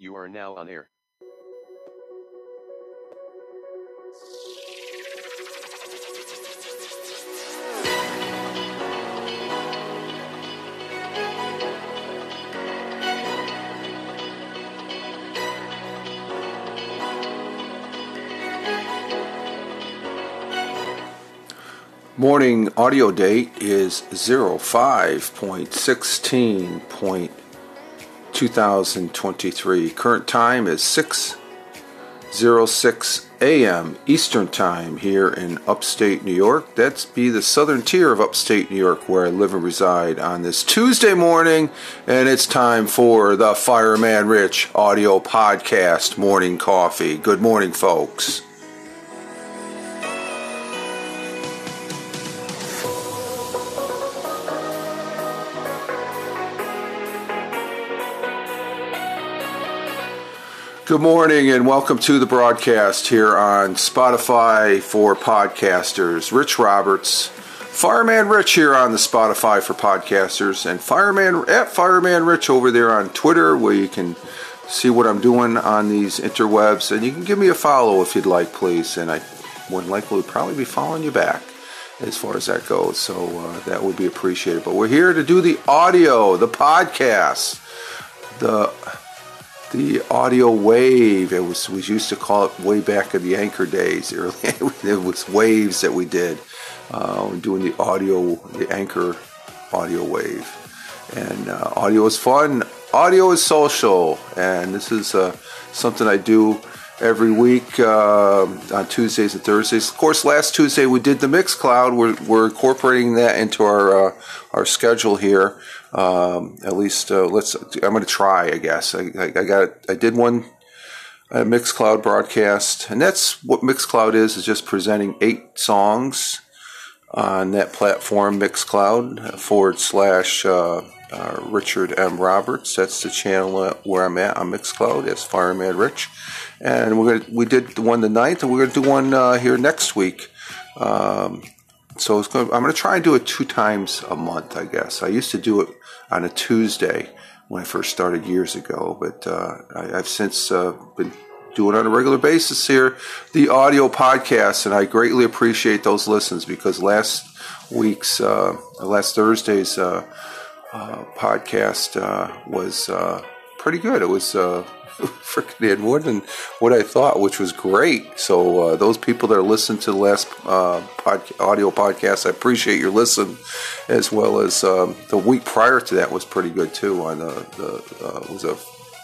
You are now on air. Morning audio date is 05.16.2023. Current time is 6:06 a.m. Eastern Time here in upstate New York. That's be the southern tier of upstate New York where I live and reside on this Tuesday morning and it's time for the Fireman Rich audio podcast morning coffee. Good morning folks. Good morning and welcome to the broadcast here on Spotify for podcasters. Rich Roberts, Fireman Rich here on the Spotify for podcasters, and Fireman at Fireman Rich over there on Twitter, where you can see what I'm doing on these interwebs, and you can give me a follow if you'd like, please. And I would likely probably be following you back as far as that goes, so uh, that would be appreciated. But we're here to do the audio, the podcast, the the audio wave. It was we used to call it way back in the anchor days. it was waves that we did. Uh, doing the audio, the anchor audio wave, and uh, audio is fun. Audio is social, and this is uh, something I do every week uh, on Tuesdays and Thursdays. Of course, last Tuesday we did the Mixcloud. We're, we're incorporating that into our uh, our schedule here. Um, at least uh, let's. I'm going to try. I guess I, I, I, got. I did one a Mixcloud broadcast, and that's what Mixcloud is. Is just presenting eight songs on that platform, Mixcloud forward slash. Uh, uh, Richard M. Roberts. That's the channel where I'm at on Mixcloud. That's Fireman Rich, and we're gonna we did one the ninth, and we're gonna do one uh, here next week. Um, so it's going I'm going to try and do it two times a month, I guess. I used to do it on a Tuesday when I first started years ago, but uh, I, have since uh, been doing it on a regular basis here, the audio podcast, and I greatly appreciate those listens because last week's, uh, last Thursday's uh, uh, podcast uh, was pretty good. It was freaking had more than what I thought, which was great. So uh, those people that are listening to the last uh, audio podcast, I appreciate your listen, as well as um, the week prior to that was pretty good too. On the, the uh, was a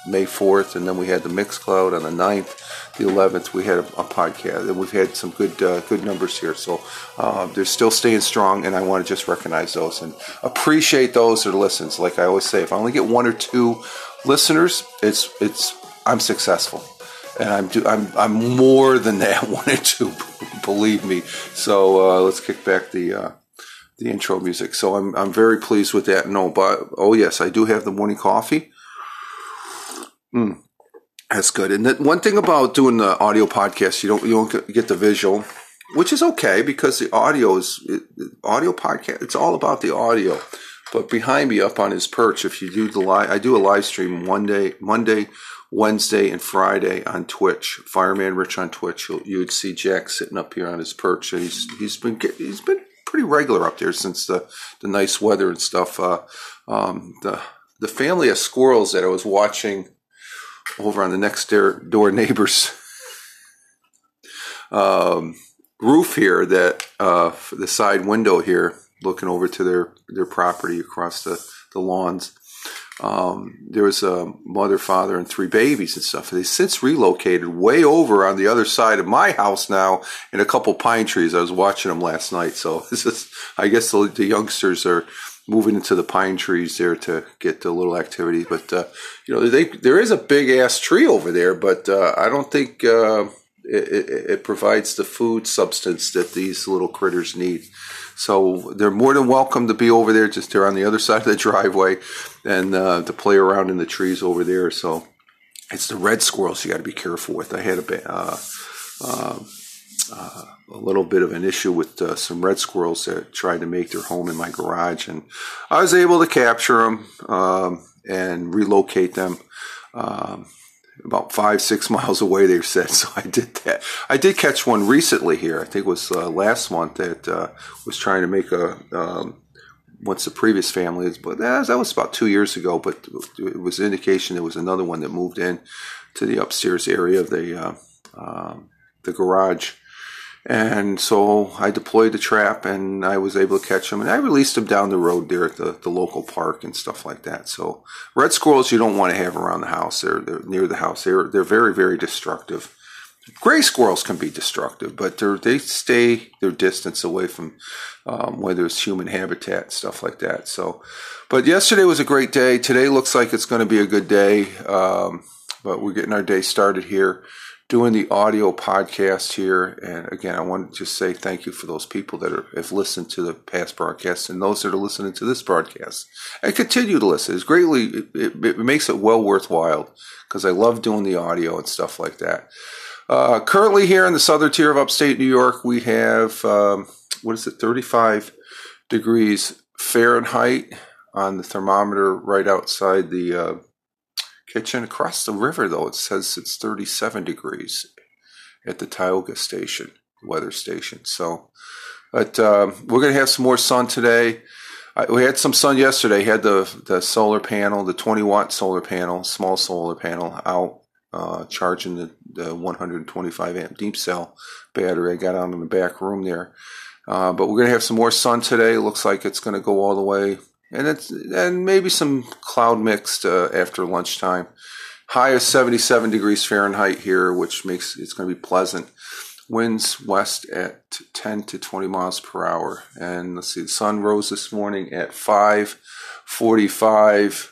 May fourth, and then we had the Mixcloud on the 9th, the eleventh. We had a, a, podcast, and we've had some good uh, good numbers here. So uh, they're still staying strong, and I want to just recognize those and appreciate those that listens. Like I always say, if I only get one or two listeners, it's it's I'm successful, and I'm do, I'm I'm more than that one to. Believe me. So uh, let's kick back the. Uh, the intro music. So I'm I'm very pleased with that. No, but oh yes, I do have the morning coffee. Mm, that's good. And the, one thing about doing the audio podcast, you don't you don't get the visual, which is okay because the audio is audio podcast. It's all about the audio. But behind me, up on his perch, if you do the live, I do a live stream Monday, Monday, Wednesday, and Friday on Twitch. Fireman Rich on Twitch. You'll, you would see Jack sitting up here on his perch, he's he's been he's been pretty regular up there since the the nice weather and stuff. Uh, um, the the family of squirrels that I was watching over on the next door neighbor's um, roof here, that uh, the side window here, looking over to their their property across the the lawns. Um, there was a mother, father, and three babies and stuff. They since relocated way over on the other side of my house now in a couple pine trees. I was watching them last night. So this is, I guess the, the youngsters are moving into the pine trees there to get a little activity. But uh, you know, they, there is a big ass tree over there, but uh, I don't think uh, it, it, provides the food substance that these little critters need. So they're more than welcome to be over there. Just they're on the other side of the driveway and uh, to play around in the trees over there. So it's the red squirrels you got to be careful with. I had a uh, um, uh, a little bit of an issue with uh, some red squirrels that tried to make their home in my garage, and I was able to capture them um, and relocate them. Um, about five, six miles away. They said so. I did that. I did catch one recently here. I think it was uh, last month that uh, was trying to make a. Um, what's the previous family is, but that was about two years ago. But it was an indication there was another one that moved in to the upstairs area of the uh, um, the garage and so I deployed the trap and I was able to catch them and I released them down the road there at the, the local park and stuff like that. So red squirrels you don't want to have around the house. They're, they're near the house. They're, they're very, very destructive. Gray squirrels can be destructive, but they stay their distance away from um, whether it's human habitat stuff like that. So, but yesterday was a great day. Today looks like it's going to be a good day. Um, but we're getting our day started here doing the audio podcast here. And again, I want to just say thank you for those people that are, have listened to the past broadcasts and those that are listening to this broadcast and continue to listen. It's greatly, it, it, it makes it well worthwhile because I love doing the audio and stuff like that. Uh, currently here in the southern tier of upstate New York, we have, um, what is it, 35 degrees Fahrenheit on the thermometer right outside the uh, kitchen. Across the river, though, it says it's 37 degrees at the Tioga station, weather station. So, but um, we're going to have some more sun today. I, we had some sun yesterday. Had the the solar panel, the 20 watt solar panel, small solar panel out uh, charging the, the 125 amp deep cell battery. I got out in the back room there. Uh, but we're going to have some more sun today. Looks like it's going to go all the way and it's and maybe some cloud mixed uh, after lunchtime. High of 77 degrees Fahrenheit here, which makes it's going to be pleasant. Winds west at 10 to 20 miles per hour. And let's see, the sun rose this morning at 5:45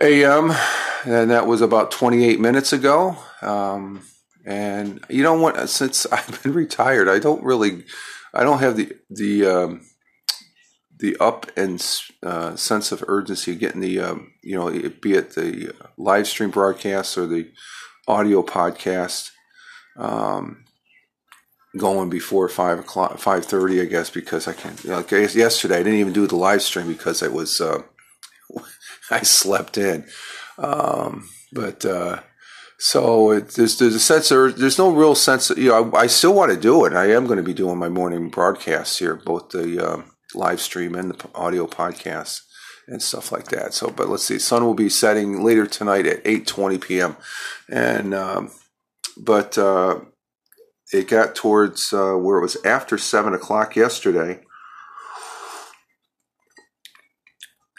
a.m. and that was about 28 minutes ago. Um, and you know what? Since I've been retired, I don't really, I don't have the the um, the up and uh, sense of urgency, getting the um, you know, be it the live stream broadcast or the audio podcast, um, going before five o'clock, five thirty, I guess, because I can. You know, yesterday, I didn't even do the live stream because it was uh, I slept in, um, but. Uh, so it, there's there's a sense of there's no real sense. Of, you know, I, I, still want to do it. I am going to be doing my morning broadcasts here, both the um, live stream and the audio podcast and stuff like that. So, but let's see, sun will be setting later tonight at 8:20 p.m. And um, but uh, it got towards uh, where it was after seven o'clock yesterday,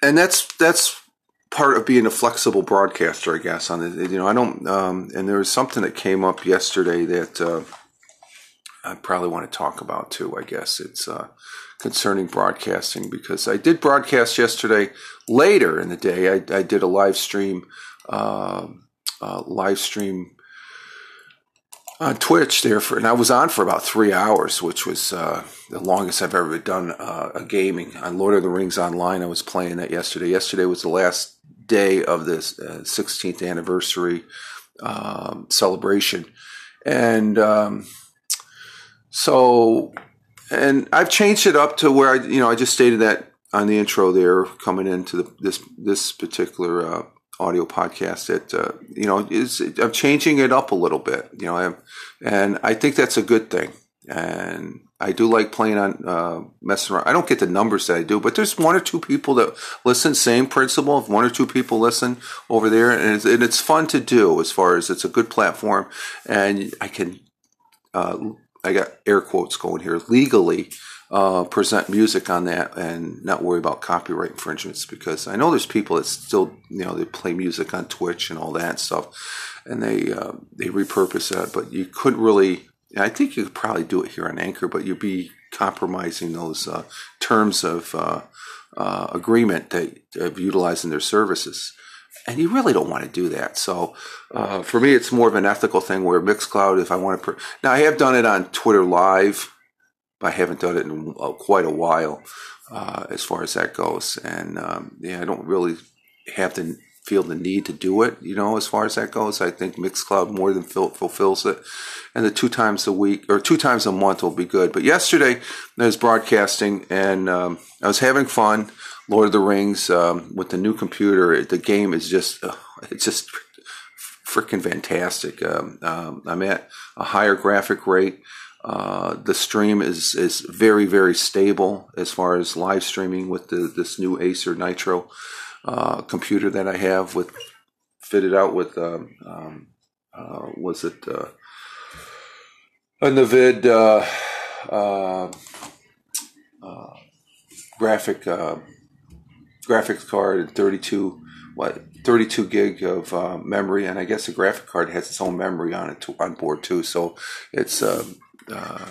and that's that's part of being a flexible broadcaster, I guess. On the, you know, I don't. Um, and there was something that came up yesterday that uh, I probably want to talk about too. I guess it's uh, concerning broadcasting because I did broadcast yesterday later in the day. I, I did a live stream, uh, uh, live stream on Twitch there for, and I was on for about three hours, which was uh, the longest I've ever done uh, a gaming on Lord of the Rings online. I was playing that yesterday. Yesterday was the last day of this 16th uh, anniversary um, celebration, and um, so and I've changed it up to where I, you know, I just stated that on the intro there, coming into the, this this particular uh, audio podcast. That uh, you know, is I'm changing it up a little bit. You know, I'm, and I think that's a good thing. And I do like playing on uh, messing around. I don't get the numbers that I do, but there's one or two people that listen. Same principle. If one or two people listen over there, and it's, and it's fun to do. As far as it's a good platform, and I can uh, I got air quotes going here, legally uh, present music on that and not worry about copyright infringements because I know there's people that still, you know, they play music on Twitch and all that stuff and they, uh, they repurpose that, but you couldn't really, I think you could probably do it here on Anchor, but you'd be compromising those uh, terms of uh, uh, agreement that of utilizing their services and you really don't want to do that. So uh, for me, it's more of an ethical thing where Mixcloud, if I want to, now I have done it on Twitter Live, but I haven't done it in uh, quite a while uh, as far as that goes. And um, yeah, I don't really have to feel the need to do it. You know, as far as that goes, I think Mixcloud more than fulfills it. And the two times a week or two times a month will be good. But yesterday I was broadcasting and um, I was having fun. Lord of the Rings um, with the new computer, the game is just uh, it's just freaking fantastic. Um, um, I'm at a higher graphic rate. Uh, the stream is is very very stable as far as live streaming with the this new Acer Nitro uh, computer that I have with fitted out with um, um uh, was it uh, a Navid uh, uh, graphic graphics card and 32 what 32 gig of uh, memory, and I guess the graphic card has its own memory on it to, on board too. So it's um, uh,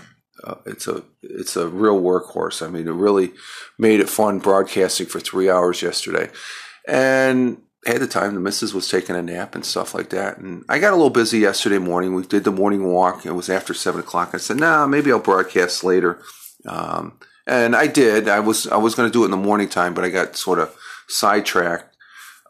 uh, it's a it's a real workhorse. I mean, it really made it fun broadcasting for three hours yesterday, and at the time the missus was taking a nap and stuff like that. And I got a little busy yesterday morning. We did the morning walk. It was after seven o'clock. I said, "Nah, maybe I'll broadcast later." Um, and I did. I was I was going to do it in the morning time, but I got sort of sidetracked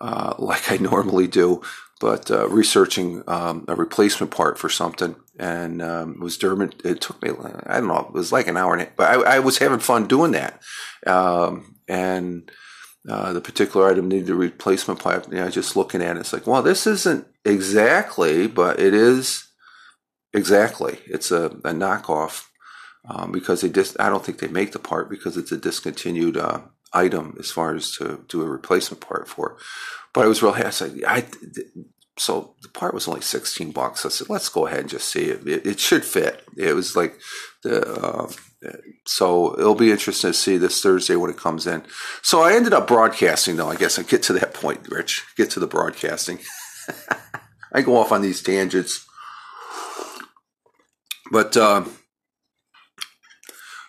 uh, like I normally do, but uh, researching um, a replacement part for something. And um, was Dermot. It took me, I don't know, it was like an hour and a half, but I, I was having fun doing that. Um, and uh, the particular item needed a replacement part. You know, just looking at it, it's like, well, this isn't exactly, but it is exactly. It's a, a knockoff um, because they just, I don't think they make the part because it's a discontinued uh, item as far as to do a replacement part for. But I was real happy. I, so the part was only 16 bucks. I said, let's go ahead and just see it. It, it should fit. It was like the, uh, so it'll be interesting to see this Thursday when it comes in. So I ended up broadcasting though, I guess I get to that point, Rich, get to the broadcasting. I go off on these tangents, but, uh,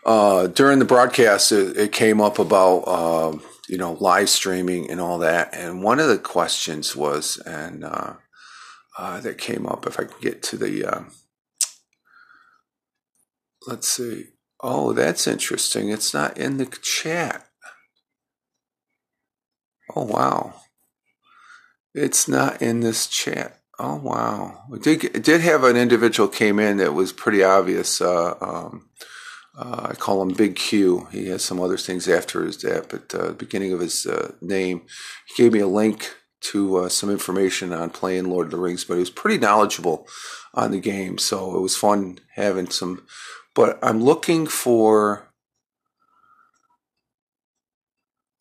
uh, during the broadcast, it, it came up about uh, you know live streaming and all that, and one of the questions was, and uh, uh that came up. If I can get to the, uh, let's see. Oh, that's interesting. It's not in the chat. Oh wow, it's not in this chat. Oh wow, did did have an individual came in that was pretty obvious. Uh, um, uh, I call him Big Q. He has some other things after his dad, but uh, beginning of his uh, name, he gave me a link to uh, some information on playing Lord of the Rings, but he was pretty knowledgeable on the game, so it was fun having some. But I'm looking for.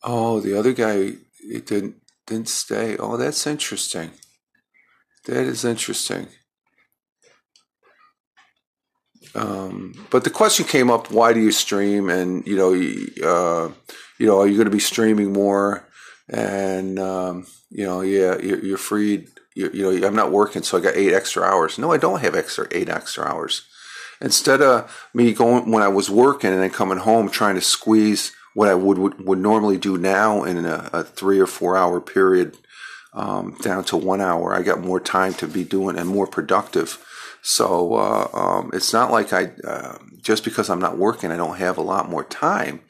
Oh, the other guy it didn't didn't stay. Oh, that's interesting. That is interesting. Um, but the question came up: Why do you stream? And you know, uh, you know, are you going to be streaming more? And um, you know, yeah, you're, you're freed. You, you, know, I'm not working, so I got eight extra hours. No, I don't have extra eight extra hours. Instead of me going when I was working and then coming home trying to squeeze what I would would, would normally do now in a, a three or four hour period um, down to one hour, I got more time to be doing and more productive so uh, um, it's not like I uh, just because I'm not working, I don't have a lot more time.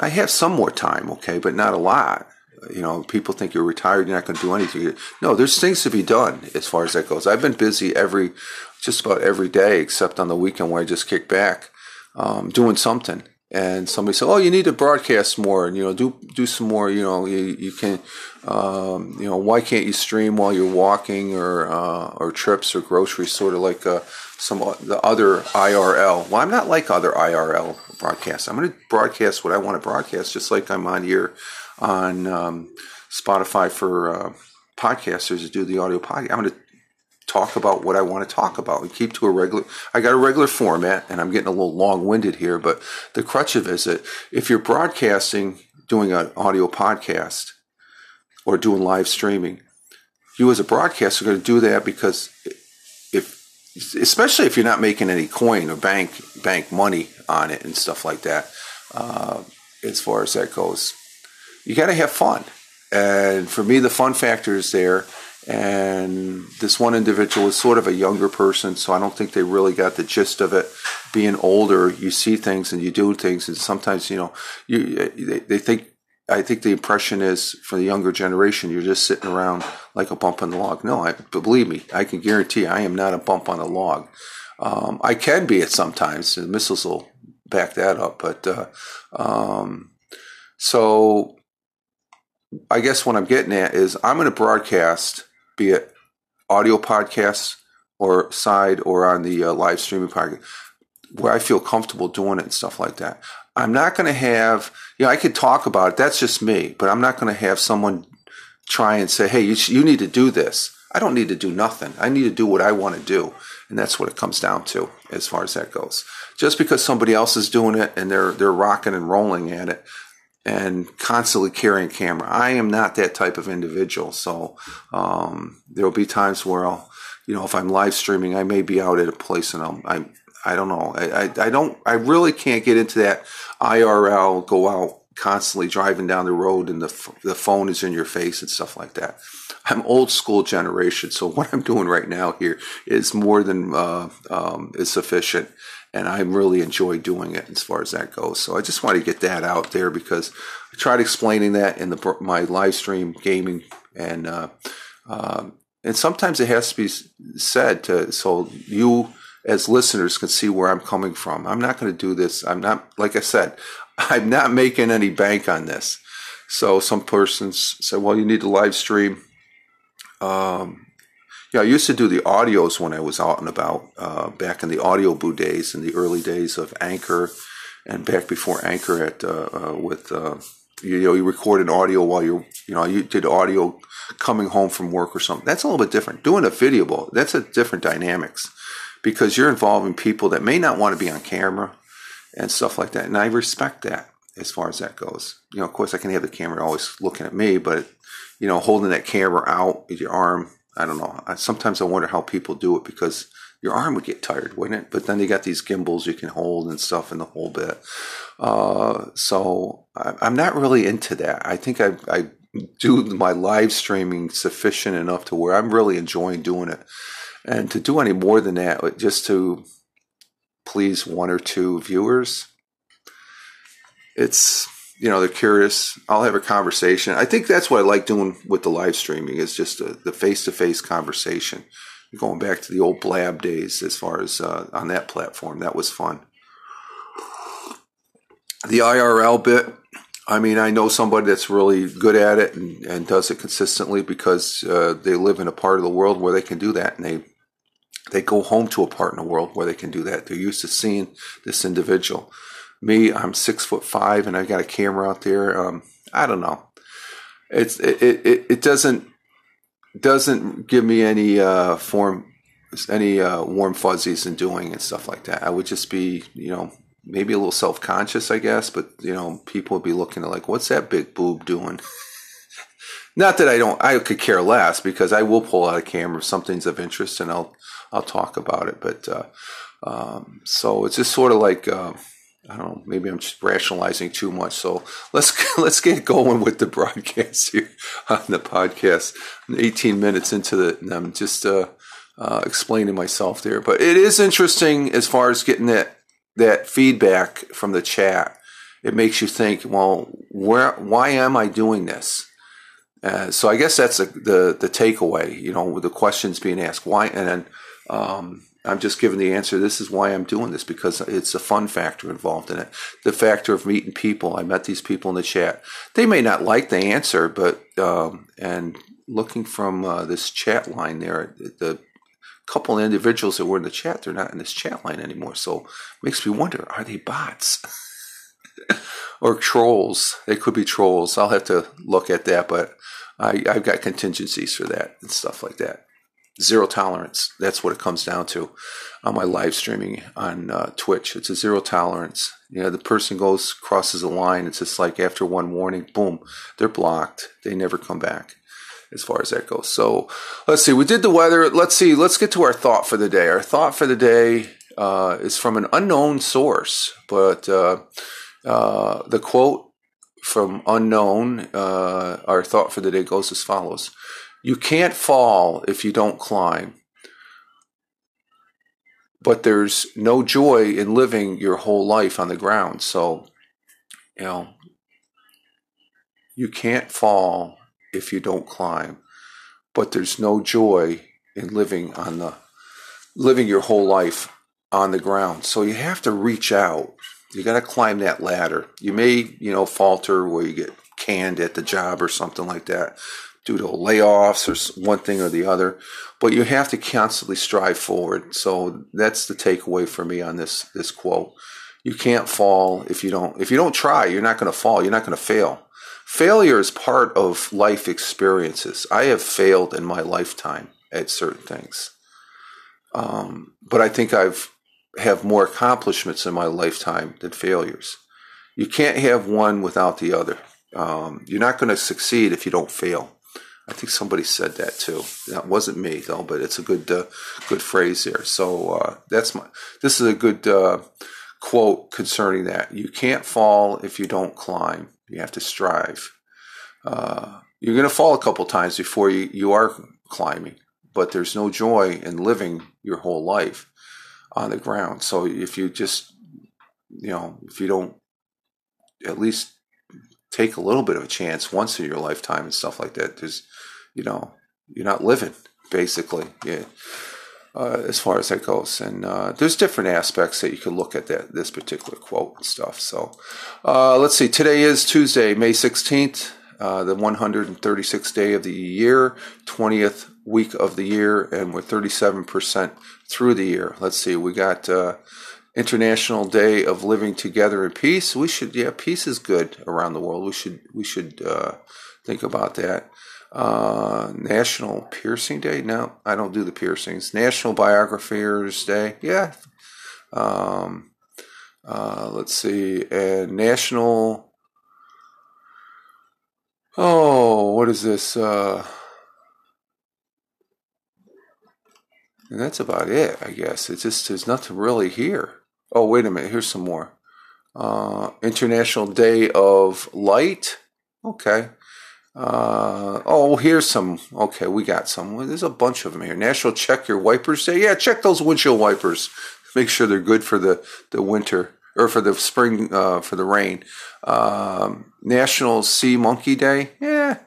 I have some more time, okay, but not a lot. You know, people think you're retired, you're not going to do anything. No, there's things to be done as far as that goes. I've been busy every, just about every day, except on the weekend where I just kick back, um, doing something and somebody said, "Oh, you need to broadcast more, and you know, do do some more. You know, you, you can, um, you know, why can't you stream while you're walking or uh, or trips or groceries, sort of like uh, some the other IRL. Well, I'm not like other IRL broadcasts. I'm going to broadcast what I want to broadcast, just like I'm on here on um, Spotify for uh, podcasters to do the audio podcast. I'm going to talk about what I want to talk about and keep to a regular. I got a regular format, and I'm getting a little long winded here, but the crutch of it is that if you're broadcasting, doing an audio podcast, or doing live streaming, you as a broadcaster are going to do that because if, especially if you're not making any coin or bank bank money on it and stuff like that, uh, as far as that goes, you got to have fun. And for me, the fun factor is there and this one individual is sort of a younger person, so I don't think they really got the gist of it. Being older, you see things and you do things, and sometimes you know you they, they think. I think the impression is for the younger generation, you're just sitting around like a bump on the log. No, I believe me, I can guarantee I am not a bump on a log. Um, I can be at sometimes, and missiles will back that up. But uh, um, so I guess what I'm getting at is I'm going to broadcast, be it audio podcasts or side or on the uh, live streaming podcast, where I feel comfortable doing it and stuff like that. I'm not going to have, you know, I could talk about it. That's just me, but I'm not going to have someone try and say, hey, you, you need to do this. I don't need to do nothing. I need to do what I want to do. And that's what it comes down to as far as that goes. Just because somebody else is doing it and they're, they're rocking and rolling at it and constantly carrying camera. I am not that type of individual. So, um, there'll be times where I'll, you know, if I'm live streaming, I may be out at a place and I'm, I'm I don't know. I, I, I don't, I really can't get into that IRL, go out constantly driving down the road and the, the phone is in your face and stuff like that. I'm old school generation, so what I'm doing right now here is more than uh, um, is sufficient, and I really enjoy doing it as far as that goes. So I just want to get that out there because I tried explaining that in the my live stream gaming, and uh, uh, and sometimes it has to be said to so you as listeners can see where I'm coming from. I'm not going to do this. I'm not like I said. I'm not making any bank on this. So some persons say, well, you need to live stream. Um, yeah, I used to do the audios when I was out and about uh, back in the Audioboo days, in the early days of Anchor, and back before Anchor at uh, uh, with uh, you know you recorded audio while you're you know you did audio coming home from work or something. That's a little bit different. Doing a video, that's a different dynamics because you're involving people that may not want to be on camera and stuff like that. And I respect that as far as that goes. You know, of course, I can have the camera always looking at me, but you know, holding that camera out with your arm, I don't know. I, sometimes I wonder how people do it because your arm would get tired, wouldn't it? But then you got these gimbals you can hold and stuff in the whole bit. Uh, so I, am not really into that. I think I, I do my live streaming sufficient enough to where I'm really enjoying doing it. And to do any more than that, just to please one or two viewers. It's you know they're curious. I'll have a conversation. I think that's what I like doing with the live streaming is just a, the face to face conversation. Going back to the old blab days, as far as uh, on that platform, that was fun. The IRL bit, I mean, I know somebody that's really good at it and, and does it consistently because uh, they live in a part of the world where they can do that and they they go home to a part in the world where they can do that. They're used to seeing this individual. Me, I'm six foot five, and I got a camera out there. Um, I don't know. It's it, it it doesn't doesn't give me any uh, form any uh, warm fuzzies in doing and stuff like that. I would just be you know maybe a little self conscious, I guess, but you know people would be looking at like, what's that big boob doing? Not that I don't, I could care less because I will pull out a camera if something's of interest and I'll I'll talk about it. But uh, um, so it's just sort of like uh, I don't know. Maybe I'm just rationalizing too much. So let's let's get going with the broadcast here on the podcast. 18 minutes into the, I'm just uh, uh, explaining myself there, but it is interesting as far as getting that that feedback from the chat. It makes you think, well, where? Why am I doing this? Uh, so I guess that's a, the the takeaway. You know, with the questions being asked, why, and then um, I'm just giving the answer. This is why I'm doing this because it's a fun factor involved in it. The factor of meeting people. I met these people in the chat. They may not like the answer, but um, and looking from uh, this chat line there, the couple of individuals that were in the chat, they're not in this chat line anymore. So makes me wonder: Are they bots or trolls? They could be trolls. I'll have to look at that, but I, I've got contingencies for that and stuff like that zero tolerance. That's what it comes down to on my live streaming on uh, Twitch. It's a zero tolerance. You know, the person goes, crosses a line. It's just like after one warning, boom, they're blocked. They never come back as far as that goes. So let's see. We did the weather. Let's see. Let's get to our thought for the day. Our thought for the day uh, is from an unknown source, but uh, uh the quote from unknown, uh, our thought for the day goes as follows. You can't fall if you don't climb. But there's no joy in living your whole life on the ground. So, you know, you can't fall if you don't climb. But there's no joy in living on the living your whole life on the ground. So you have to reach out. You got to climb that ladder. You may, you know, falter where you get canned at the job or something like that due to layoffs or one thing or the other. But you have to constantly strive forward. So that's the takeaway for me on this this quote. You can't fall if you don't if you don't try. You're not going to fall. You're not going to fail. Failure is part of life experiences. I have failed in my lifetime at certain things, um, but I think I've have more accomplishments in my lifetime than failures. You can't have one without the other. Um, you're not going to succeed if you don't fail. I think somebody said that too. That wasn't me though, but it's a good uh, good phrase there. So uh, that's my. This is a good uh, quote concerning that. You can't fall if you don't climb. You have to strive. Uh, you're going to fall a couple times before you, you are climbing, but there's no joy in living your whole life on the ground. So if you just, you know, if you don't at least take a little bit of a chance once in your lifetime and stuff like that, there's, you know, you're not living basically. Yeah. Uh, as far as that goes, and uh, there's different aspects that you can look at that this particular quote and stuff. So, uh, let's see. Today is Tuesday, May 16th, uh, the 136th day of the year, 20th week of the year, and we're 37% through the year. Let's see. We got uh, International Day of Living Together in Peace. We should, yeah, peace is good around the world. We should, we should uh, think about that. Uh, National Piercing Day. No, I don't do the piercings. National Biographers Day. Yeah. Um, uh, let's see. And National. Oh, what is this? Uh, and that's about it, I guess. It's just there's nothing really here. Oh, wait a minute. Here's some more. Uh, International Day of Light. Okay. Uh, oh, here's some. Okay, we got some. There's a bunch of them here. National Check Your Wipers Day. Yeah, check those windshield wipers. Make sure they're good for the, the winter or for the spring, uh, for the rain. Um, National Sea Monkey Day. Yeah.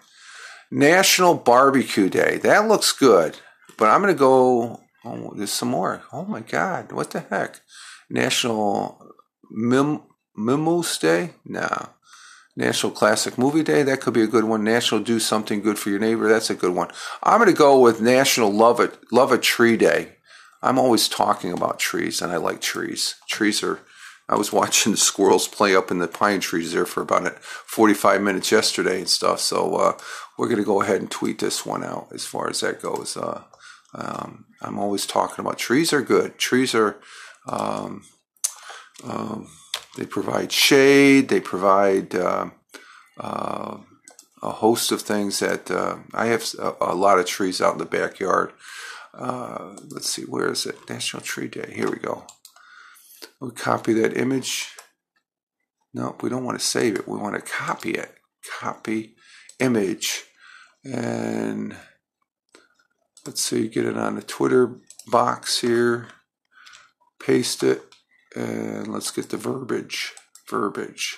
National Barbecue Day. That looks good. But I'm going to go. Oh, there's some more. Oh my God. What the heck? National Mim- Day? No. National Classic Movie Day, that could be a good one. National Do Something Good for Your Neighbor, that's a good one. I'm going to go with National Love a, Love a Tree Day. I'm always talking about trees, and I like trees. Trees are, I was watching the squirrels play up in the pine trees there for about 45 minutes yesterday and stuff. So uh, we're going to go ahead and tweet this one out as far as that goes. Uh, um, I'm always talking about trees are good. Trees are, um, um, they provide shade. They provide uh, uh, a host of things that uh, I have a, a, lot of trees out in the backyard. Uh, let's see, where is it? National Tree Day. Here we go. We copy that image. No, we don't want to save it. We want to copy it. Copy image. And let's see, get it on the Twitter box here. Paste it and let's get the verbiage. Verbiage.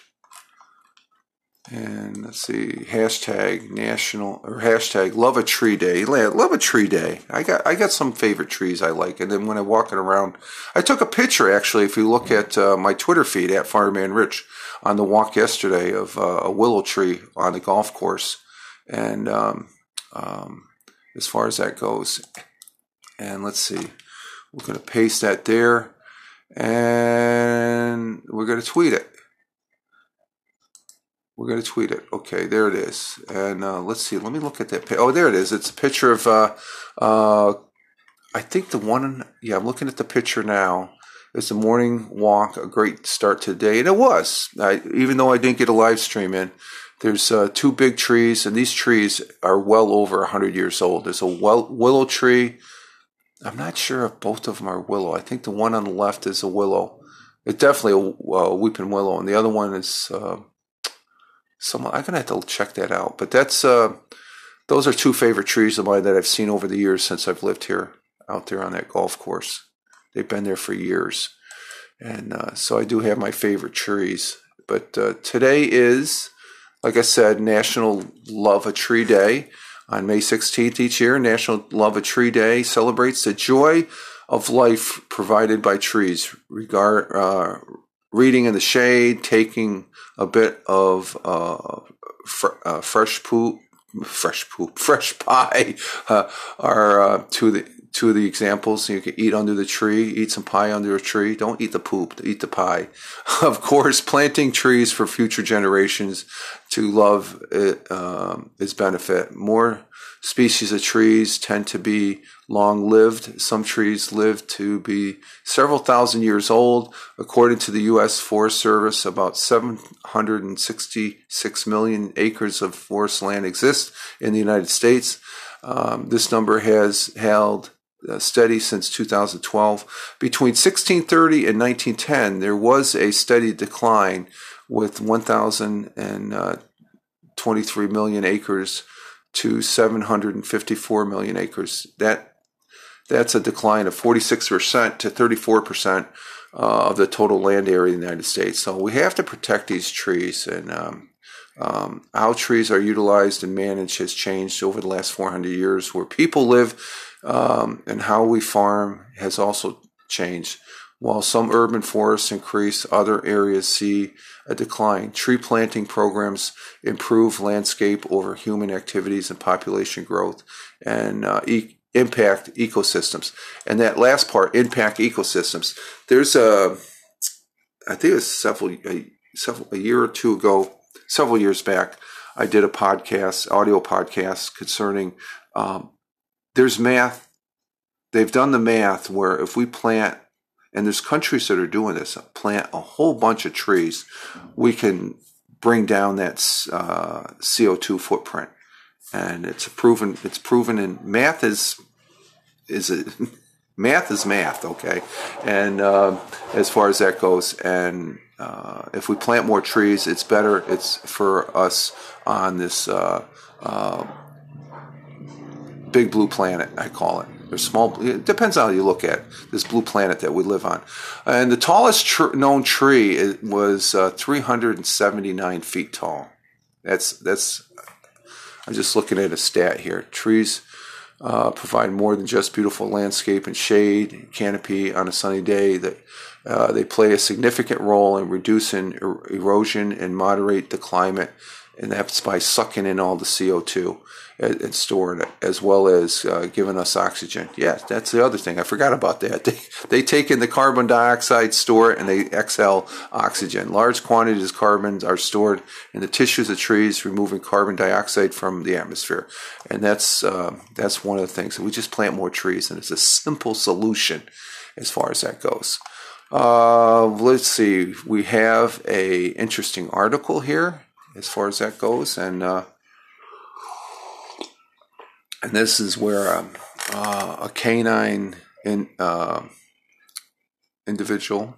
And let's see, hashtag national or hashtag love a tree day. Love a tree day. I got I got some favorite trees I like. And then when I'm walking around, I took a picture actually. If you look at uh, my Twitter feed at Fireman Rich on the walk yesterday of uh, a willow tree on the golf course. And um, um, as far as that goes, and let's see, we're going to paste that there and we're going to tweet it. We're going to tweet it. Okay, there it is. And uh, let's see. Let me look at that. Oh, there it is. It's a picture of. Uh, uh, I think the one. Yeah, I'm looking at the picture now. It's a morning walk, a great start to the day, and it was. I, even though I didn't get a live stream in, there's uh, two big trees, and these trees are well over 100 years old. There's a willow tree I'm not sure if both of them are willow. I think the one on the left is a willow. It's definitely a, a weeping willow, and the other one is uh, some. I'm gonna have to check that out. But that's uh, those are two favorite trees of mine that I've seen over the years since I've lived here out there on that golf course. They've been there for years, and uh, so I do have my favorite trees. But uh, today is, like I said, National Love a Tree Day. On May 16th each year, National Love a Tree Day celebrates the joy of life provided by trees, regard, uh, reading in the shade, taking a bit of uh, fr- uh, fresh poop, fresh poop, fresh pie uh, are uh, two the two of the examples. You can eat under the tree, eat some pie under a tree. Don't eat the poop, eat the pie. of course, planting trees for future generations to love it, um, is benefit. More species of trees tend to be long lived. Some trees live to be several thousand years old. According to the U.S. Forest Service, about 766 million acres of forest land exist in the United States. Um, this number has held uh, steady since 2012. Between 1630 and 1910, there was a steady decline with 1,023 uh, acres to 754 million acres. That that's a decline of 46% to 34% uh, of the total land area in the United States. So we have to protect these trees, and um, um, how trees are utilized and managed has changed over the last 400 years. Where people live um, and how we farm has also changed. While some urban forests increase, other areas see a decline. Tree planting programs improve landscape over human activities and population growth and uh, e- impact ecosystems. And that last part, impact ecosystems. There's a, I think it was several, a, several, a year or two ago, several years back, I did a podcast, audio podcast concerning um, there's math. They've done the math where if we plant and there's countries that are doing this, plant a whole bunch of trees, we can bring down that uh, CO2 footprint. And it's proven. It's proven, and math is is it math is math, okay? And uh, as far as that goes, and uh, if we plant more trees, it's better. It's for us on this uh, uh big blue planet, I call it or small. It depends on how you look at this blue planet that we live on. And the tallest tr- known tree was uh, 379 feet tall. That's that's. I'm just looking at a stat here. Trees uh, provide more than just beautiful landscape and shade, canopy on a sunny day. That uh, they play a significant role in reducing er- erosion and moderate the climate, and that's by sucking in all the CO2 and it, as well as uh, giving us oxygen. Yeah, that's the other thing. I forgot about that. They, they take in the carbon dioxide, store it, and they exhale oxygen. Large quantities of carbon are stored in the tissues of trees, removing carbon dioxide from the atmosphere. And that's uh, that's one of the things. We just plant more trees, and it's a simple solution as far as that goes. Uh, let's see. We have a interesting article here as far as that goes, and uh, and this is where um, uh, a canine in, uh, individual,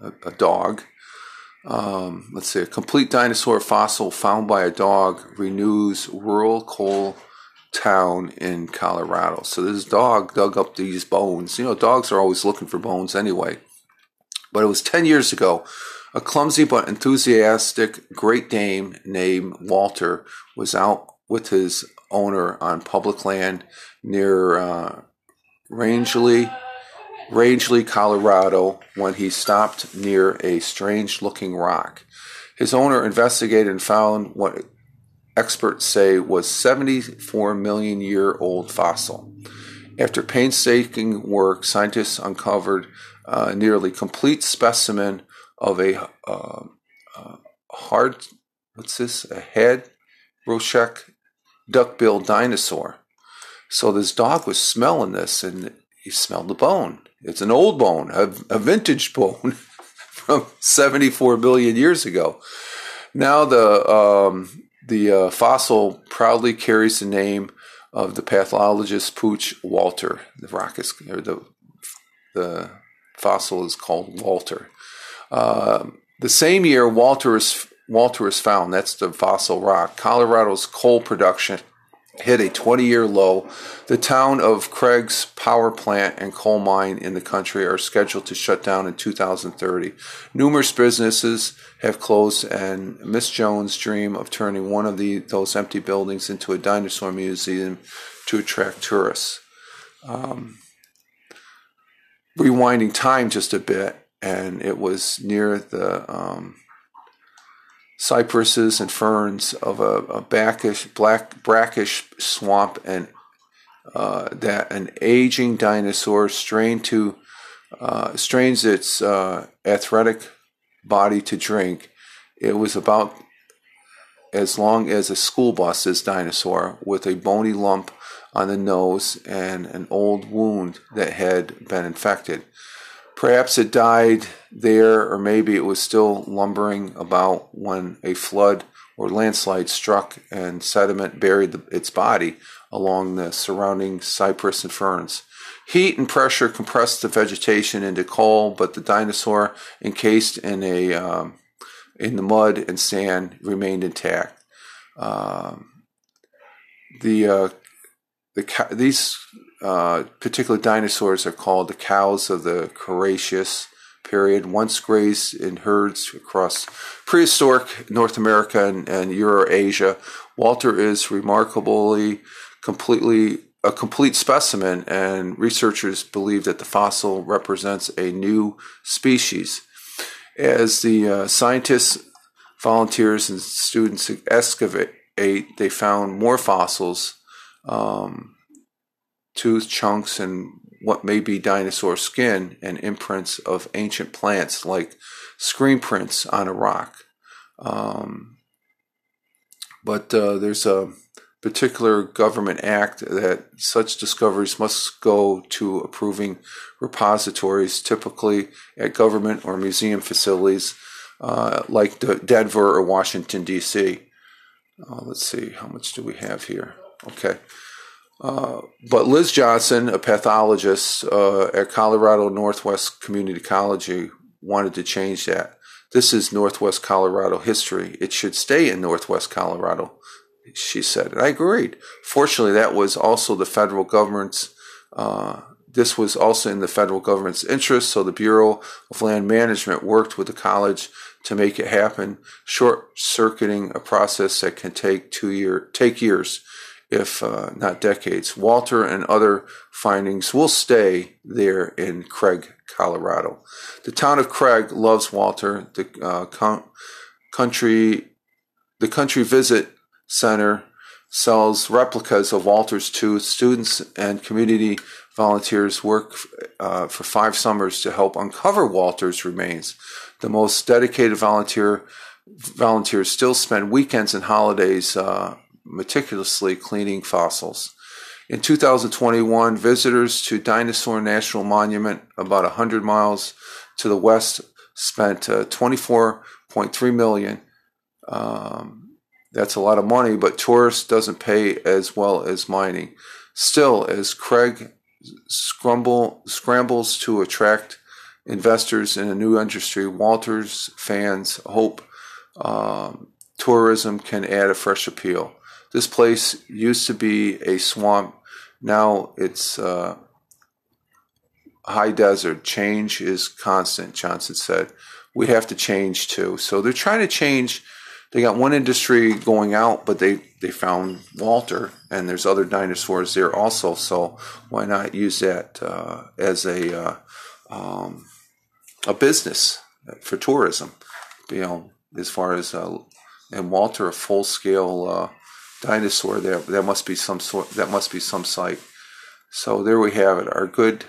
a, a dog, um, let's see, a complete dinosaur fossil found by a dog renews rural coal town in Colorado. So this dog dug up these bones. You know, dogs are always looking for bones anyway. But it was 10 years ago. A clumsy but enthusiastic Great Dane named Walter was out with his owner on public land near uh, Rangely, Rangely, Colorado, when he stopped near a strange looking rock. His owner investigated and found what experts say was 74 million year old fossil. After painstaking work, scientists uncovered a nearly complete specimen of a uh, uh, hard, what's this, a head, Roshek duck-billed dinosaur. So this dog was smelling this, and he smelled the bone. It's an old bone, a, a vintage bone from 74 billion years ago. Now the um, the uh, fossil proudly carries the name of the pathologist Pooch Walter. The rock is or the the fossil is called Walter. Uh, the same year, Walter is Walter is found. That's the fossil rock. Colorado's coal production hit a 20 year low. The town of Craig's power plant and coal mine in the country are scheduled to shut down in 2030. Numerous businesses have closed, and Miss Jones' dream of turning one of the, those empty buildings into a dinosaur museum to attract tourists. Um, rewinding time just a bit, and it was near the um, cypresses and ferns of a, a backish, black brackish swamp, and uh, that an aging dinosaur strained to uh, strains its uh, athletic body to drink. It was about as long as a school bus's dinosaur, with a bony lump on the nose and an old wound that had been infected. Perhaps it died there, or maybe it was still lumbering about when a flood or landslide struck and sediment buried the, its body along the surrounding cypress and ferns. Heat and pressure compressed the vegetation into coal, but the dinosaur, encased in a um, in the mud and sand, remained intact. Um, the uh, the these uh, particular dinosaurs are called the cows of the Cretaceous period. Once grazed in herds across prehistoric North America and, and Eurasia. Walter is remarkably completely a complete specimen, and researchers believe that the fossil represents a new species. As the uh, scientists, volunteers, and students excavate, they found more fossils, um, tooth chunks, and what may be dinosaur skin, and imprints of ancient plants like screen prints on a rock. Um, but uh, there's a particular government act that such discoveries must go to approving repositories, typically at government or museum facilities uh, like Denver or Washington, D.C. Uh, let's see, how much do we have here? Okay. Uh, but Liz Johnson, a pathologist uh, at Colorado Northwest Community College, wanted to change that. This is Northwest Colorado history. It should stay in Northwest Colorado she said. And I agreed. Fortunately, that was also the federal government's, uh, this was also in the federal government's interest. So the Bureau of Land Management worked with the college to make it happen, short circuiting a process that can take two year, take years, if uh, not decades. Walter and other findings will stay there in Craig, Colorado. The town of Craig loves Walter. The uh, country, the country visit Center sells replicas of Walter's tooth. Students and community volunteers work uh, for five summers to help uncover Walter's remains. The most dedicated volunteer volunteers still spend weekends and holidays uh, meticulously cleaning fossils. In 2021, visitors to Dinosaur National Monument, about 100 miles to the west, spent uh, 24.3 million. Um, that's a lot of money, but tourist doesn't pay as well as mining. Still, as Craig scrambles to attract investors in a new industry, Walters fans hope um, tourism can add a fresh appeal. This place used to be a swamp. Now it's uh, high desert. Change is constant, Johnson said. We have to change too. So they're trying to change they got one industry going out, but they they found Walter, and there's other dinosaurs there also. So why not use that uh, as a uh, um, a business for tourism? You know, as far as uh, and Walter, a full scale uh, dinosaur, there that must be some sort that must be some site. So there we have it. Our good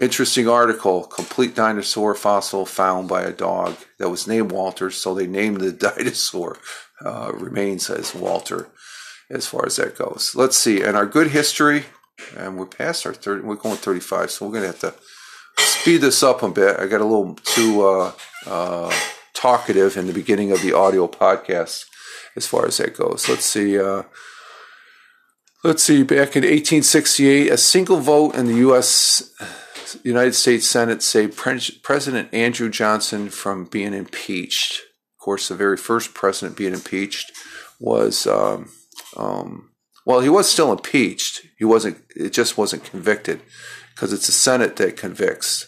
Interesting article complete dinosaur fossil found by a dog that was named Walter, so they named the dinosaur uh, remains as Walter as far as that goes. Let's see, and our good history, and we're past our 30, we're going 35, so we're going to have to speed this up a bit. I got a little too uh, uh, talkative in the beginning of the audio podcast as far as that goes. Let's see. Uh, let's see, back in 1868, a single vote in the U.S. United States Senate saved President Andrew Johnson from being impeached. Of course, the very first president being impeached was, um, um, well, he was still impeached. He wasn't. It just wasn't convicted because it's the Senate that convicts.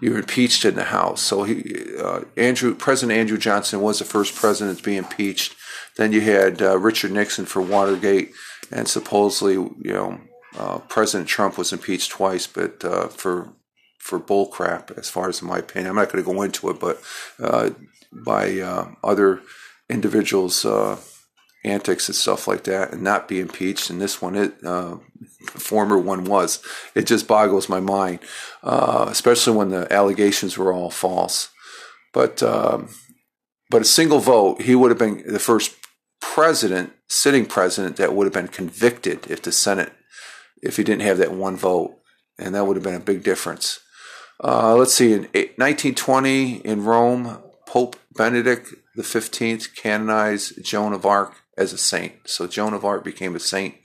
You're impeached in the House. So he, uh, Andrew, President Andrew Johnson was the first president to be impeached. Then you had uh, Richard Nixon for Watergate, and supposedly, you know, uh, President Trump was impeached twice, but uh, for for bullcrap, as far as my opinion. I'm not going to go into it, but uh, by uh, other individuals' uh, antics and stuff like that, and not be impeached. And this one, it former one was. It just boggles my mind, especially when the allegations were all false. But um, but a single vote, he would have been the first president, sitting president, that would have been convicted if the Senate, if he didn't have that one vote, and that would have been a big difference. Uh, let's see, in 1920 in Rome, Pope Benedict the Fifteenth canonized Joan of Arc as a saint. So Joan of Arc became a saint.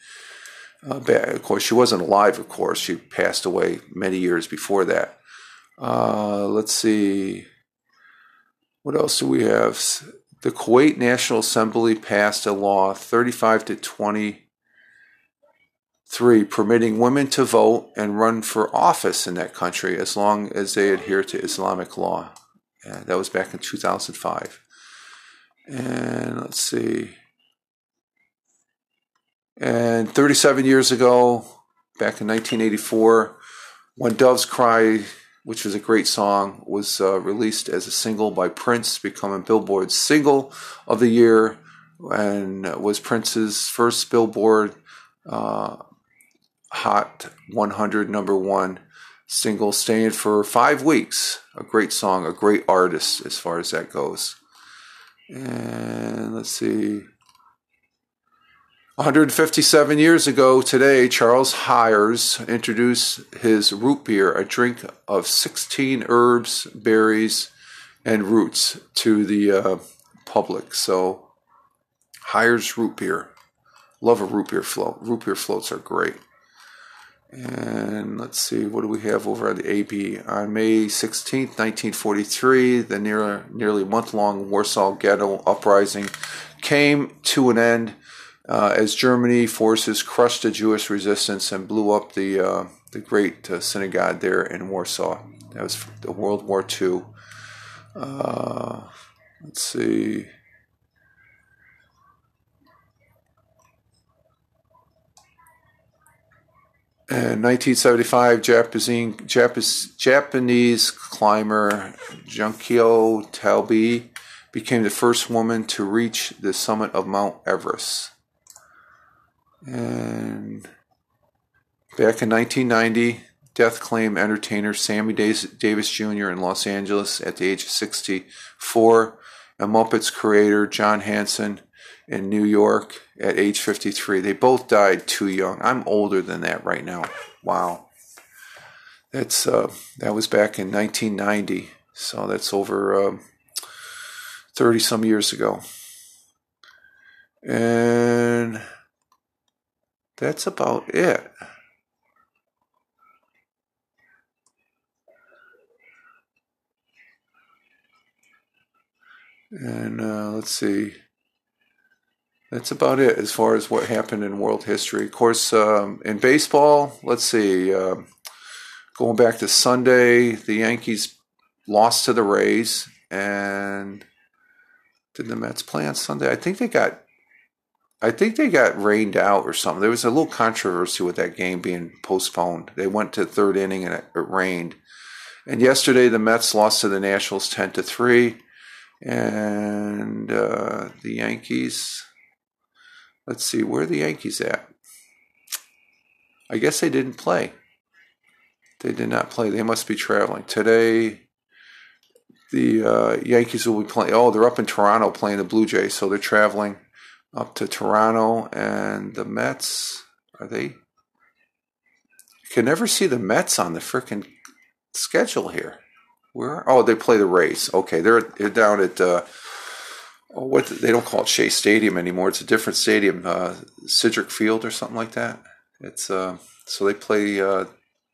Uh, of course, she wasn't alive. Of course, she passed away many years before that. Uh, let's see. What else do we have? The Kuwait National Assembly passed a law 35 to 23 permitting women to vote and run for office in that country as long as they adhere to Islamic law. Yeah, that was back in 2005. And let's see. And 37 years ago, back in 1984, When Doves Cry which was a great song, was uh, released as a single by Prince, becoming Billboard's single of the year, and was Prince's first Billboard uh, Hot 100 number one single, staying for five weeks. A great song, a great artist as far as that goes. And let's see. 157 years ago today, Charles Hires introduced his root beer, a drink of 16 herbs, berries, and roots, to the uh, public. So, Hires root beer. Love a root beer float. Root beer floats are great. And let's see, what do we have over at the AP? On May 16, 1943, the near, nearly month long Warsaw Ghetto uprising came to an end uh, as Germany forces crushed the Jewish resistance and blew up the uh, the great uh, synagogue there in Warsaw. That was the World War II. Uh, let's see. In 1975, Japanese, Japanese climber Junko Tabei became the first woman to reach the summit of Mount Everest. And back in 1990, death claim entertainer Sammy Davis Jr. in Los Angeles at the age of 64, and Muppets creator John Hanson in New York at age 53. They both died too young. I'm older than that right now. Wow. That's uh, that was back in 1990, so that's over 30 uh, some years ago. And that's about it. And uh, let's see. That's about it as far as what happened in world history. Of course, um, in baseball, let's see. Uh, going back to Sunday, the Yankees lost to the Rays, and did the Mets play on Sunday? I think they got I think they got rained out or something. There was a little controversy with that game being postponed. They went to third inning and it, it rained. And yesterday the Mets lost to the Nationals ten to three, and uh, the Yankees. Let's see where the Yankees at. I guess they didn't play. They did not play. They must be traveling today. The uh, Yankees will be playing. Oh, they're up in Toronto playing the Blue Jays, so they're traveling up to Toronto and the Mets. Are they? You can never see the Mets on the freaking schedule here. Where? Oh, they play the Rays. Okay, they're they're down at uh, oh, what they don't call it Shea Stadium anymore. It's a different stadium, uh, Field or something like that. It's uh, so they play uh,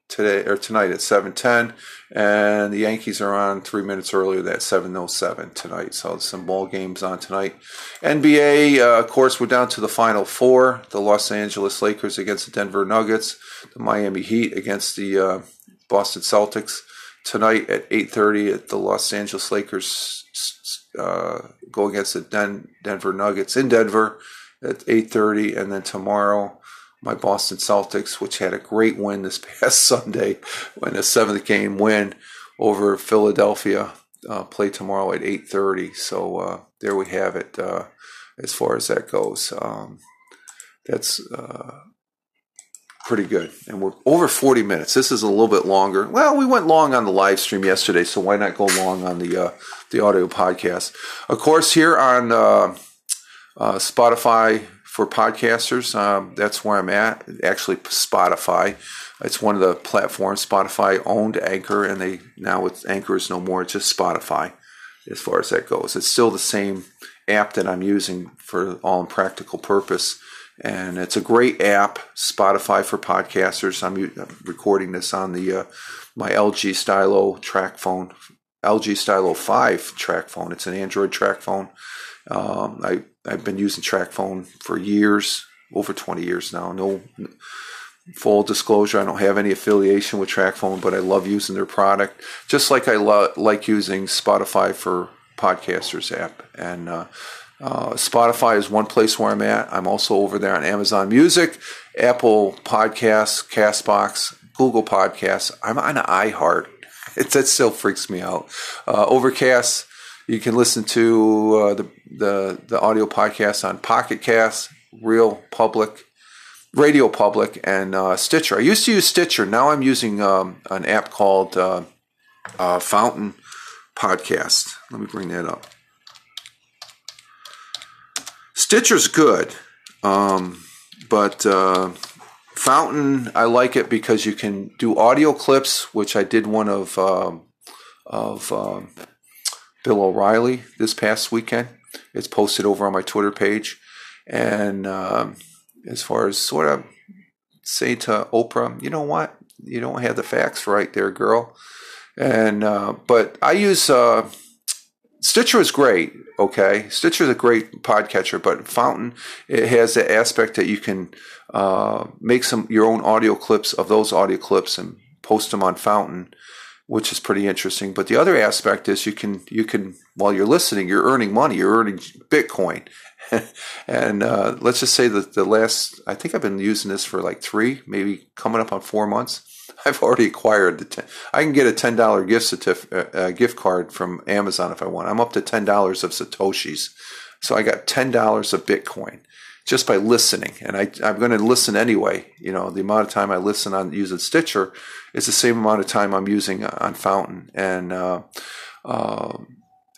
today or tonight at 7:10 and the Yankees are on 3 minutes earlier that 7:07 tonight. So some ball games on tonight. NBA uh, of course we're down to the final 4 the Los Angeles Lakers against the Denver Nuggets. The Miami Heat against the uh, Boston Celtics. Tonight at 8:30 at the Los Angeles Lakers uh, go against the Den- Denver Nuggets in Denver at 8:30 and then tomorrow my Boston Celtics, which had a great win this past Sunday, when a seventh game win over Philadelphia. Uh, play tomorrow at 8:30. So uh, there we have it. Uh, as far as that goes, um, that's uh, pretty good. And we're over 40 minutes. This is a little bit longer. Well, we went long on the live stream yesterday, so why not go long on the uh, the audio podcast? Of course, here on uh, Spotify for podcasters. Um, that's where I'm at. Actually, Spotify. It's one of the platforms. Spotify owned Anchor, and they now it's Anchor is no more. It's just Spotify, as far as that goes. It's still the same app that I'm using for all practical purpose, and it's a great app. Spotify for podcasters. I'm, recording this on the uh, my LG Stylo TracFone, LG Stylo Five TracFone. It's an Android TracFone. Um, I I've been using TracFone for years, over 20 years now. No full disclosure, I don't have any affiliation with TracFone, but I love using their product, just like I lo- like using Spotify for podcasters app. And uh, uh, Spotify is one place where I'm at. I'm also over there on Amazon Music, Apple Podcasts, Castbox, Google Podcasts. I'm on iHeart. It, that still freaks me out. Uh, Overcast you can listen to uh, the, the the audio podcast on Pocket Cast, Real Public, Radio Public, and uh, Stitcher. I used to use Stitcher. Now I'm using um, an app called uh, uh Fountain Podcast. Let me bring that up. Stitcher's good, um, but uh, Fountain I like it because you can do audio clips, which I did one of um, of um, Bill O'Reilly this past weekend. It's posted over on my Twitter page. And um, as far as sort of say to Oprah, you know what? You don't have the facts right there, girl. And uh, but I use uh, Stitcher is great. Okay, Stitcher is a great podcatcher, but Fountain it has the aspect that you can uh, make some your own audio clips of those audio clips and post them on Fountain which is pretty interesting. But the other aspect is you can you can while you're listening, you're earning money. You're earning Bitcoin, and uh, let's just say that the last I think I've been using this for like three, maybe coming up on four months. I've already acquired the. Ten, I can get a ten dollar gift certif- uh, uh, gift card from Amazon if I want. I'm up to ten dollars of satoshis, so I got ten dollars of Bitcoin just by listening. And I, I'm going to listen anyway. You know, the amount of time I listen on using Stitcher is the same amount of time I'm using on Fountain. And, uh, uh,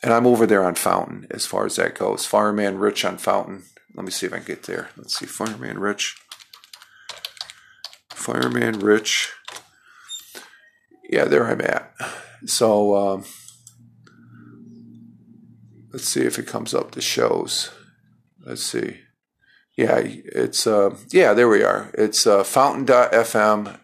and I'm over there on Fountain as far as that goes. Fireman Rich on Fountain. Let me see if I can get there. Let's see. Fireman Rich. Fireman Rich. Yeah, there I'm at. So, um, let's see if it comes up the shows. Let's see. Yeah, it's uh, yeah, there we are. It's uh, fountain.fm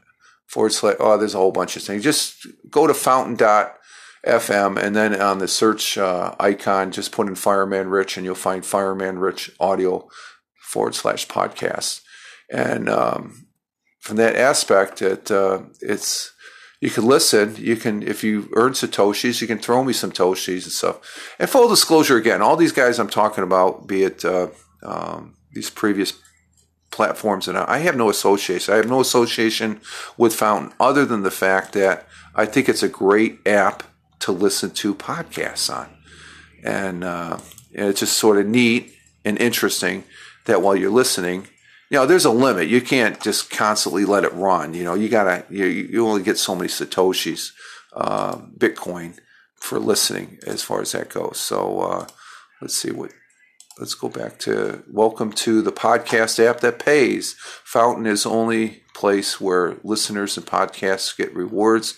forward slash. Oh, there's a whole bunch of things. Just go to fountain.fm and then on the search uh, icon, just put in Fireman Rich and you'll find Fireman Rich audio forward slash podcast. And um, from that aspect, it uh, it's you can listen. You can, if you earn satoshis, you can throw me some toshis and stuff. And full disclosure, again, all these guys I'm talking about, be it uh, um, these previous platforms and I have no association. I have no association with Fountain other than the fact that I think it's a great app to listen to podcasts on. And, uh, and it's just sort of neat and interesting that while you're listening, you know, there's a limit. You can't just constantly let it run. You know, you gotta, you, you only get so many Satoshis, uh, Bitcoin for listening as far as that goes. So, uh, let's see what let's go back to welcome to the podcast app that pays. Fountain is only place where listeners and podcasts get rewards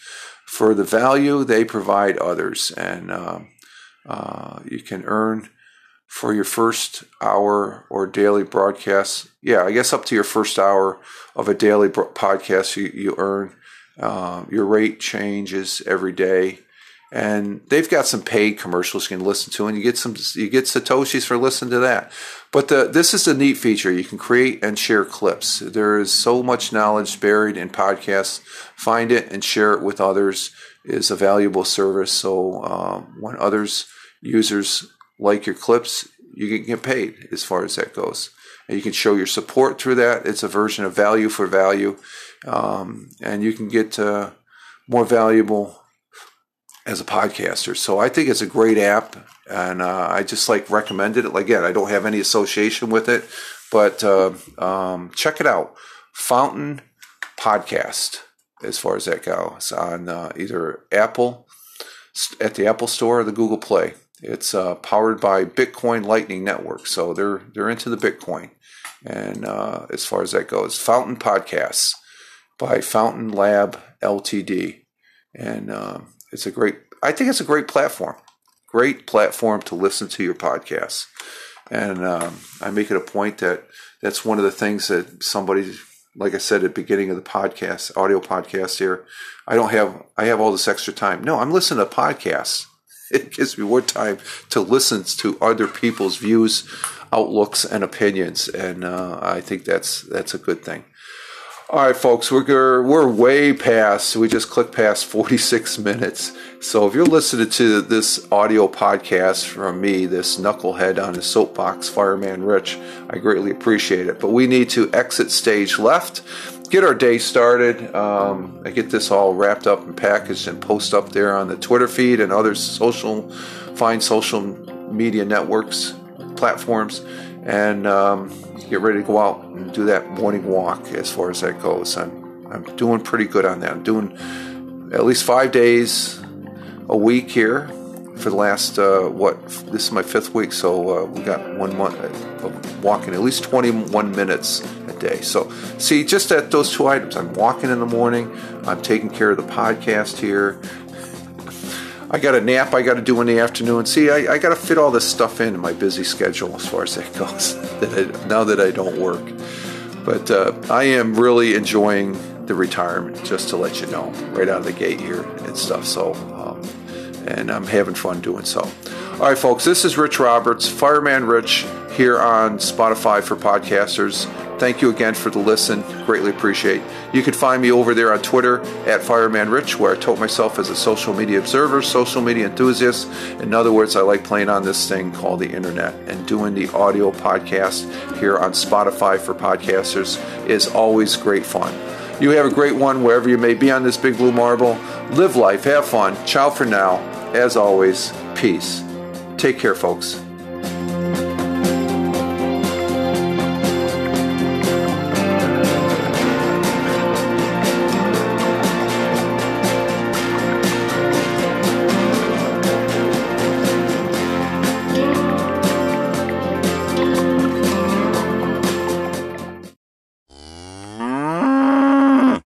for the value they provide others, and uh, uh, you can earn for your first hour or daily broadcast. Yeah, I guess up to your first hour of a daily podcast, you, you earn. Uh, your rate changes every day and they've got some paid commercials you can listen to, and you get some you get satoshis for listening to that. But the, this is a neat feature. You can create and share clips. There is so much knowledge buried in podcasts. Find it and share it with others is a valuable service. So um, when others users like your clips, you can get paid as far as that goes. and you can show your support through that. It's a version of value for value, um, and you can get uh, more valuable as a podcaster. So I think it's a great app, and uh, I just like recommended it. Again, I don't have any association with it, but uh, um, check it out. Fountain Podcast, as far as that goes, on uh, either Apple at the Apple Store or the Google Play. It's uh, powered by Bitcoin Lightning Network, so they're they're into the Bitcoin. And uh, as far as that goes, Fountain Podcasts by Fountain Lab Ltd. And uh, it's a great, I think it's a great platform. Great platform to listen to your podcasts. And um, I make it a point that that's one of the things that somebody, like I said at the beginning of the podcast, audio podcast here, I don't have, I have all this extra time. No, I'm listening to podcasts. It gives me more time to listen to other people's views, outlooks, and opinions. And uh, I think that's, that's a good thing. All right, folks, we're we're way past. We just clicked past 46 minutes. So if you're listening to this audio podcast from me, this knucklehead on his soapbox, Fireman Rich, I greatly appreciate it. But we need to exit stage left, get our day started. Um, I get this all wrapped up and packaged and post up there on the Twitter feed and other social, fine social media networks, platforms, and. Um, get ready to go out and do that morning walk as far as that goes. I'm I'm doing pretty good on that. I'm doing at least five days a week here for the last uh, what this is my fifth week, so uh, we got one month of walking at least 21 minutes a day. So see, just at those two items, I'm walking in the morning. I'm taking care of the podcast here. I got a nap I got to do in the afternoon. See, I, I got to fit all this stuff in my busy schedule as far as that goes. that I, now that I don't work, but uh, I am really enjoying the retirement. Just to let you know, right out of the gate here and stuff. So, um, and I'm having fun doing so. All right, folks, this is Rich Roberts, Fireman Rich, here on Spotify for podcasters. Thank you again for the listen. Greatly appreciate. You can find me over there on Twitter at Fireman Rich, where I tote myself as a social media observer, social media enthusiast. In other words, I like playing on this thing called the internet and doing the audio podcast here on Spotify for podcasters is always great fun. You have a great one wherever you may be on this big blue marble. Live life, have fun. Ciao for now. As always, peace. Take care, folks.